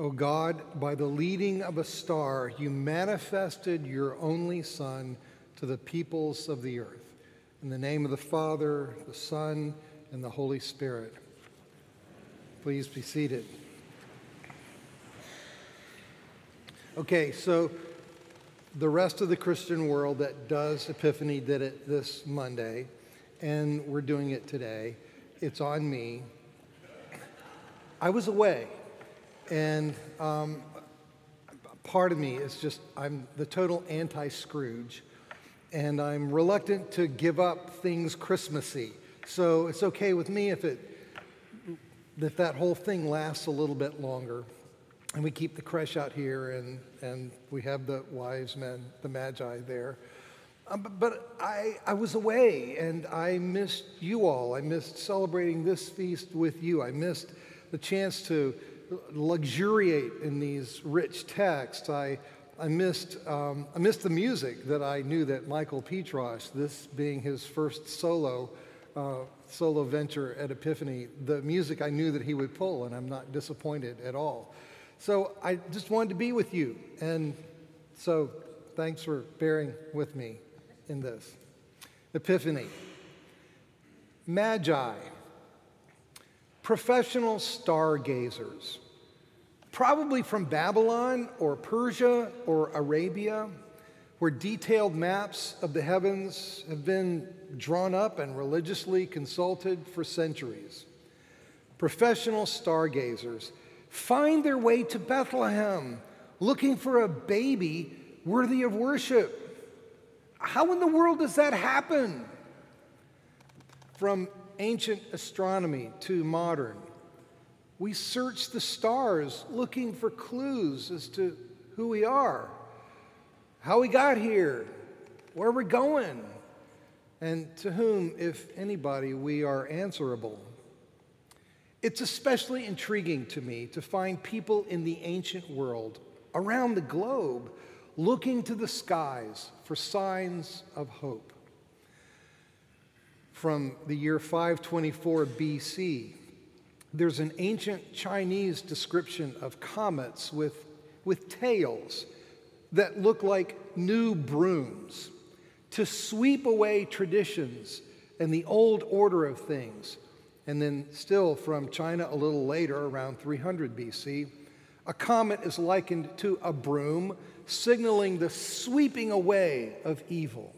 O God, by the leading of a star, you manifested your only Son to the peoples of the earth. In the name of the Father, the Son, and the Holy Spirit. Please be seated. Okay, so the rest of the Christian world that does Epiphany did it this Monday, and we're doing it today. It's on me. I was away, and um, part of me is just, I'm the total anti Scrooge, and I'm reluctant to give up things Christmassy. So it's okay with me if, it, if that whole thing lasts a little bit longer. And we keep the creche out here, and, and we have the wise men, the magi there. Um, but, but I, I was away, and I missed you all. I missed celebrating this feast with you. I missed the chance to luxuriate in these rich texts. I, I, missed, um, I missed the music that I knew that Michael Petrosh, this being his first solo, uh, solo venture at Epiphany, the music I knew that he would pull, and I'm not disappointed at all. So I just wanted to be with you. And so thanks for bearing with me in this. Epiphany. Magi professional stargazers, probably from Babylon or Persia or Arabia, where detailed maps of the heavens have been drawn up and religiously consulted for centuries. Professional stargazers find their way to Bethlehem looking for a baby worthy of worship. How in the world does that happen? From ancient astronomy to modern. We search the stars looking for clues as to who we are, how we got here, where we're going, and to whom, if anybody, we are answerable. It's especially intriguing to me to find people in the ancient world around the globe looking to the skies for signs of hope from the year 524 BC. There's an ancient Chinese description of comets with, with tails that look like new brooms to sweep away traditions and the old order of things. And then, still from China a little later, around 300 BC, a comet is likened to a broom, signaling the sweeping away of evil.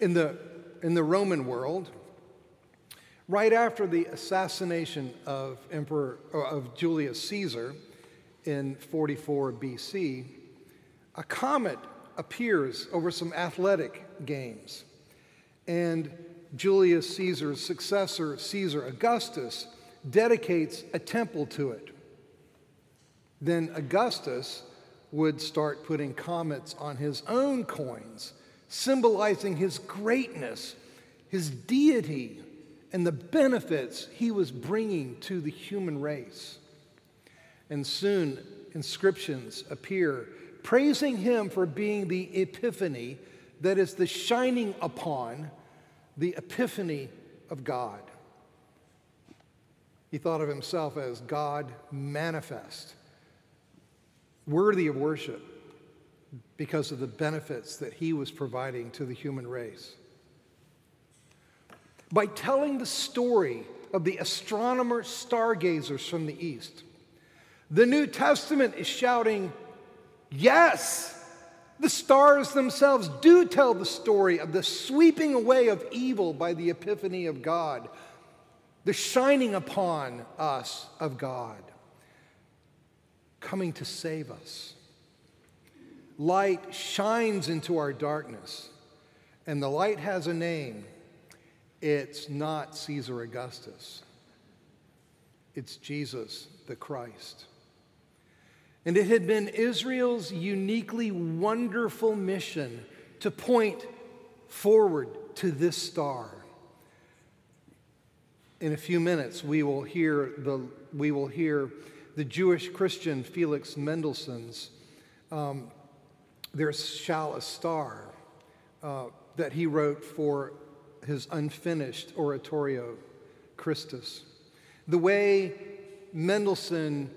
In the in the Roman world, right after the assassination of Emperor uh, of Julius Caesar in 44 BC, a comet appears over some athletic games. And Julius Caesar's successor, Caesar Augustus, dedicates a temple to it. Then Augustus would start putting comets on his own coins symbolizing his greatness, his deity, and the benefits he was bringing to the human race. And soon inscriptions appear praising him for being the epiphany, that is, the shining upon the epiphany of God. He thought of himself as God manifest, worthy of worship because of the benefits that he was providing to the human race. By telling the story of the astronomer stargazers from the east, the New Testament is shouting, Yes, the stars themselves do tell the story of the sweeping away of evil by the epiphany of God, the shining upon us of God, coming to save us light shines into our darkness. And the light has a name. It's not Caesar Augustus, it's Jesus the Christ. And it had been Israel's uniquely wonderful mission to point forward to this star. In a few minutes, we will hear the, we will hear the Jewish Christian Felix Mendelssohn's um, there Shall a Star uh, that he wrote for his unfinished oratorio, Christus. The way Mendelssohn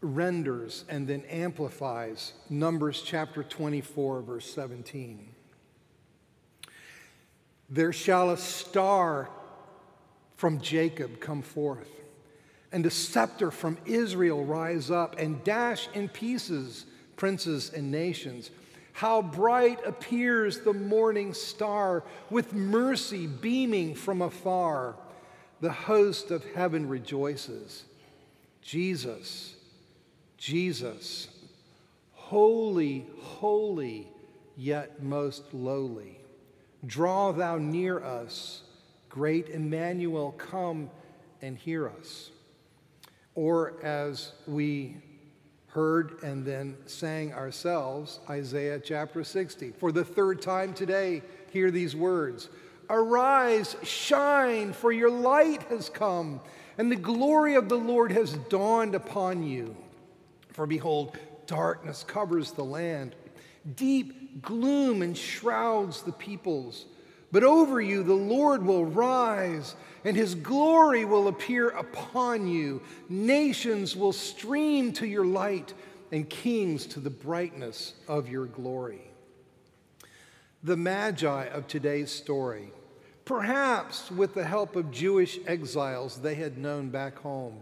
renders and then amplifies Numbers chapter 24, verse 17. There shall a star from Jacob come forth and the scepter from Israel rise up and dash in pieces princes and nations. How bright appears the morning star with mercy beaming from afar. The host of heaven rejoices. Jesus, Jesus, holy, holy, yet most lowly. Draw thou near us, great Emmanuel, come and hear us. Or as we heard and then sang ourselves Isaiah chapter 60. For the third time today, hear these words Arise, shine, for your light has come, and the glory of the Lord has dawned upon you. For behold, darkness covers the land, deep gloom enshrouds the peoples. But over you the Lord will rise, and his glory will appear upon you. Nations will stream to your light, and kings to the brightness of your glory. The Magi of today's story, perhaps with the help of Jewish exiles they had known back home,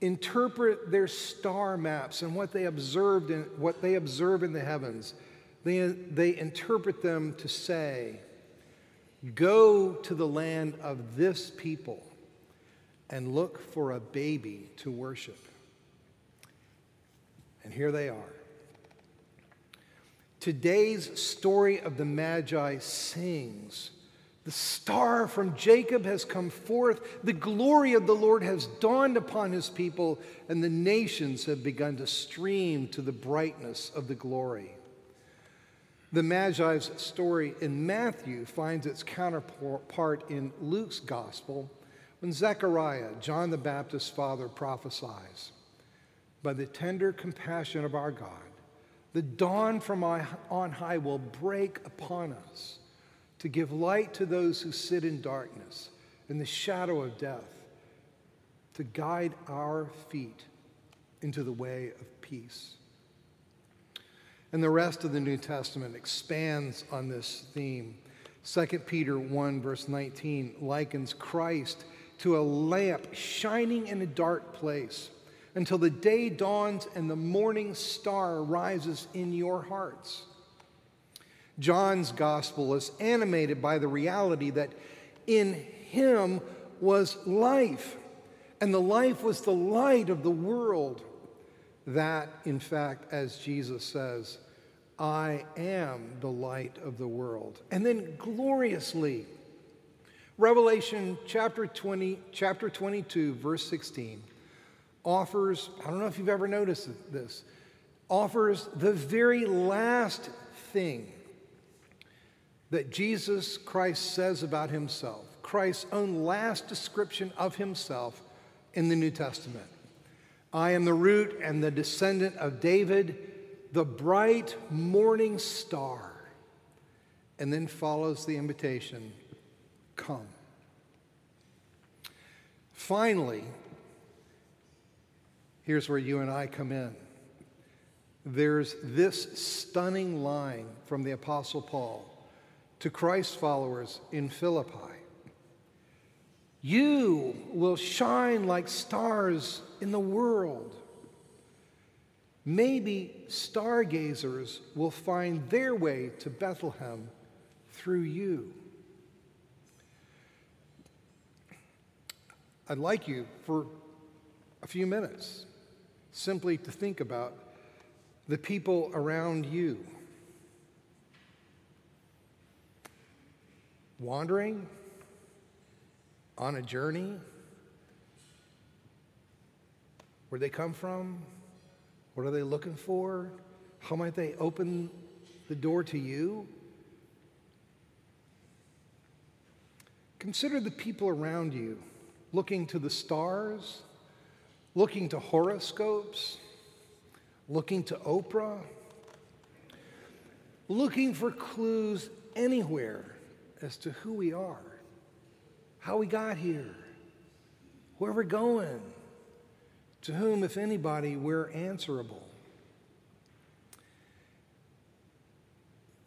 interpret their star maps and what they observed in what they observe in the heavens. They, they interpret them to say, Go to the land of this people and look for a baby to worship. And here they are. Today's story of the Magi sings The star from Jacob has come forth, the glory of the Lord has dawned upon his people, and the nations have begun to stream to the brightness of the glory. The Magi's story in Matthew finds its counterpart in Luke's gospel when Zechariah, John the Baptist's father, prophesies By the tender compassion of our God, the dawn from on high will break upon us to give light to those who sit in darkness, in the shadow of death, to guide our feet into the way of peace. And the rest of the New Testament expands on this theme. 2 Peter 1, verse 19, likens Christ to a lamp shining in a dark place until the day dawns and the morning star rises in your hearts. John's gospel is animated by the reality that in him was life, and the life was the light of the world. That, in fact, as Jesus says, I am the light of the world. And then gloriously, Revelation chapter 20, chapter 22, verse 16 offers, I don't know if you've ever noticed this, offers the very last thing that Jesus Christ says about himself, Christ's own last description of himself in the New Testament. I am the root and the descendant of David the bright morning star. And then follows the invitation come. Finally, here's where you and I come in. There's this stunning line from the Apostle Paul to Christ's followers in Philippi You will shine like stars in the world. Maybe stargazers will find their way to Bethlehem through you. I'd like you for a few minutes simply to think about the people around you. Wandering on a journey? Where they come from? What are they looking for? How might they open the door to you? Consider the people around you looking to the stars, looking to horoscopes, looking to Oprah, looking for clues anywhere as to who we are, how we got here, where we're going to whom, if anybody, we're answerable.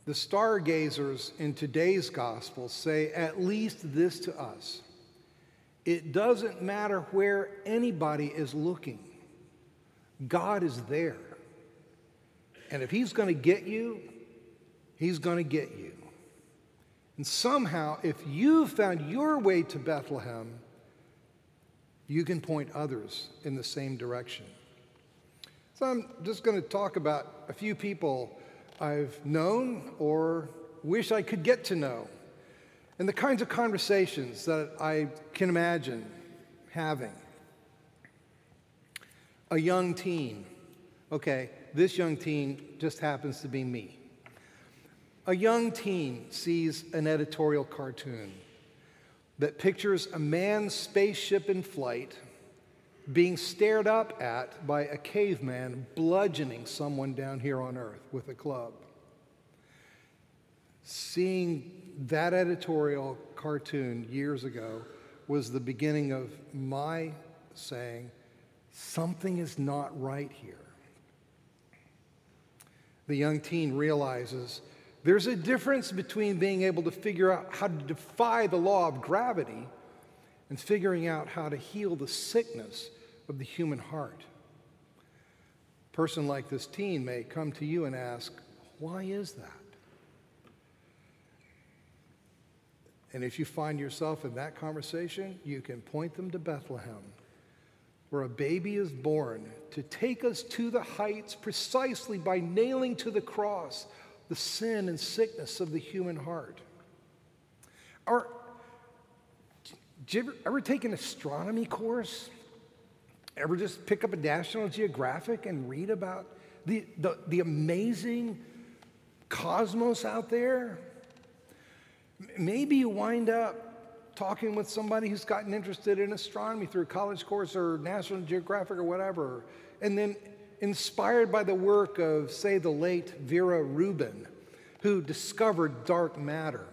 The stargazers in today's gospel say at least this to us it doesn't matter where anybody is looking, God is there. And if He's going to get you, He's going to get you. And somehow, if you found your way to Bethlehem, you can point others in the same direction. So I'm just going to talk about a few people I've known or wish I could get to know, and the kinds of conversations that I can imagine having. A young teen. Okay, this young teen just happens to be me. A young teen sees an editorial cartoon that pictures a manned spaceship in flight being stared up at by a caveman bludgeoning someone down here on Earth with a club. Seeing that editorial cartoon years ago was the beginning of my saying, something is not right here. The young teen realizes there's a difference between being able to figure out how to defy the law of gravity and figuring out how to heal the sickness of the human heart. A person like this teen may come to you and ask, Why is that? And if you find yourself in that conversation, you can point them to Bethlehem, where a baby is born to take us to the heights precisely by nailing to the cross the sin and sickness of the human heart. Or, did you ever, ever take an astronomy course? Ever just pick up a National Geographic and read about the, the, the amazing cosmos out there? Maybe you wind up talking with somebody who's gotten interested in astronomy through a college course or National Geographic or whatever, and then inspired by the work of, say, the late Vera Rubin, who discovered dark matter.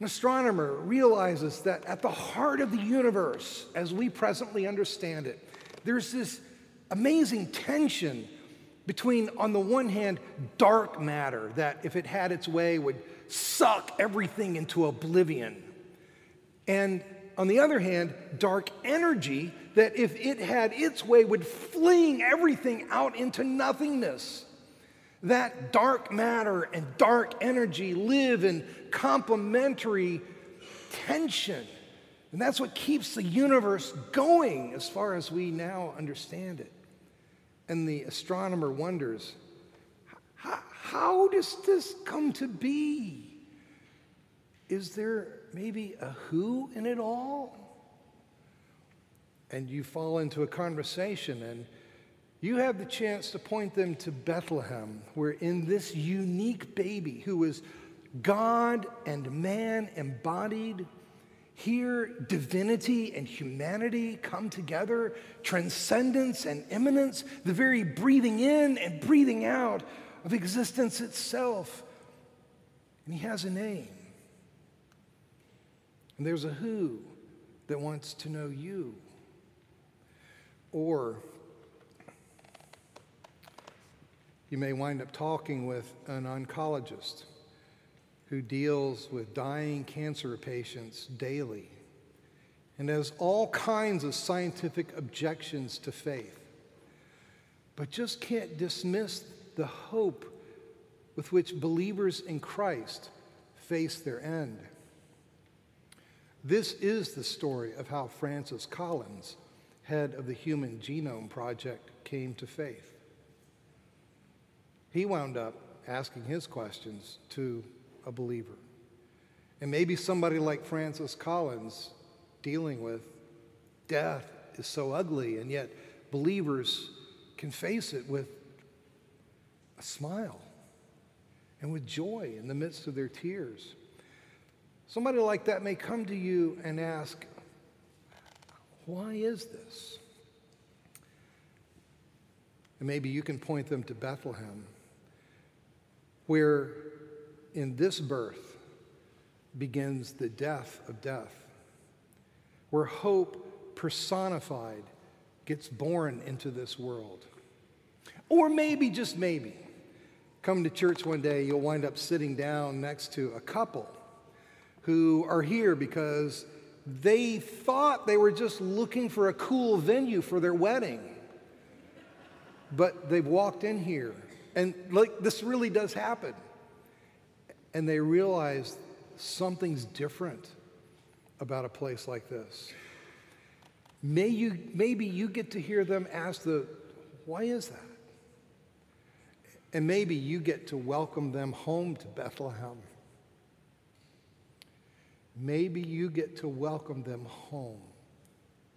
An astronomer realizes that at the heart of the universe, as we presently understand it, there's this amazing tension between, on the one hand, dark matter that, if it had its way, would suck everything into oblivion, and on the other hand, dark energy that, if it had its way, would fling everything out into nothingness. That dark matter and dark energy live in complementary tension. And that's what keeps the universe going as far as we now understand it. And the astronomer wonders how does this come to be? Is there maybe a who in it all? And you fall into a conversation and you have the chance to point them to Bethlehem, where in this unique baby who is God and man embodied, here divinity and humanity come together, transcendence and immanence, the very breathing in and breathing out of existence itself. And he has a name. And there's a who that wants to know you. Or you may wind up talking with an oncologist who deals with dying cancer patients daily and has all kinds of scientific objections to faith, but just can't dismiss the hope with which believers in Christ face their end. This is the story of how Francis Collins, head of the Human Genome Project, came to faith. He wound up asking his questions to a believer. And maybe somebody like Francis Collins dealing with death is so ugly, and yet believers can face it with a smile and with joy in the midst of their tears. Somebody like that may come to you and ask, Why is this? And maybe you can point them to Bethlehem, where in this birth begins the death of death, where hope personified gets born into this world. Or maybe, just maybe, come to church one day, you'll wind up sitting down next to a couple who are here because they thought they were just looking for a cool venue for their wedding. But they've walked in here, and like this really does happen. And they realize something's different about a place like this. May you, maybe you get to hear them ask the, why is that? And maybe you get to welcome them home to Bethlehem. Maybe you get to welcome them home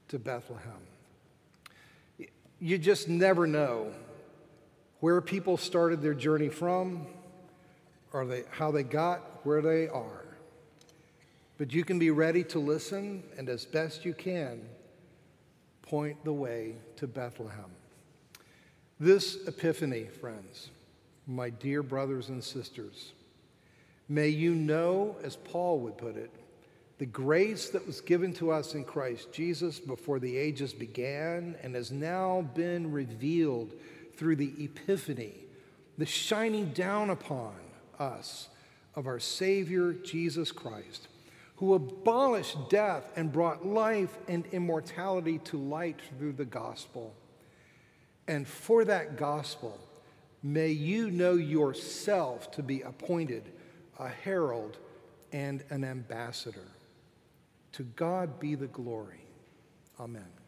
to Bethlehem. You just never know where people started their journey from or they, how they got where they are. But you can be ready to listen and, as best you can, point the way to Bethlehem. This epiphany, friends, my dear brothers and sisters, may you know, as Paul would put it, the grace that was given to us in Christ Jesus before the ages began and has now been revealed through the epiphany, the shining down upon us of our Savior Jesus Christ, who abolished death and brought life and immortality to light through the gospel. And for that gospel, may you know yourself to be appointed a herald and an ambassador. To God be the glory. Amen.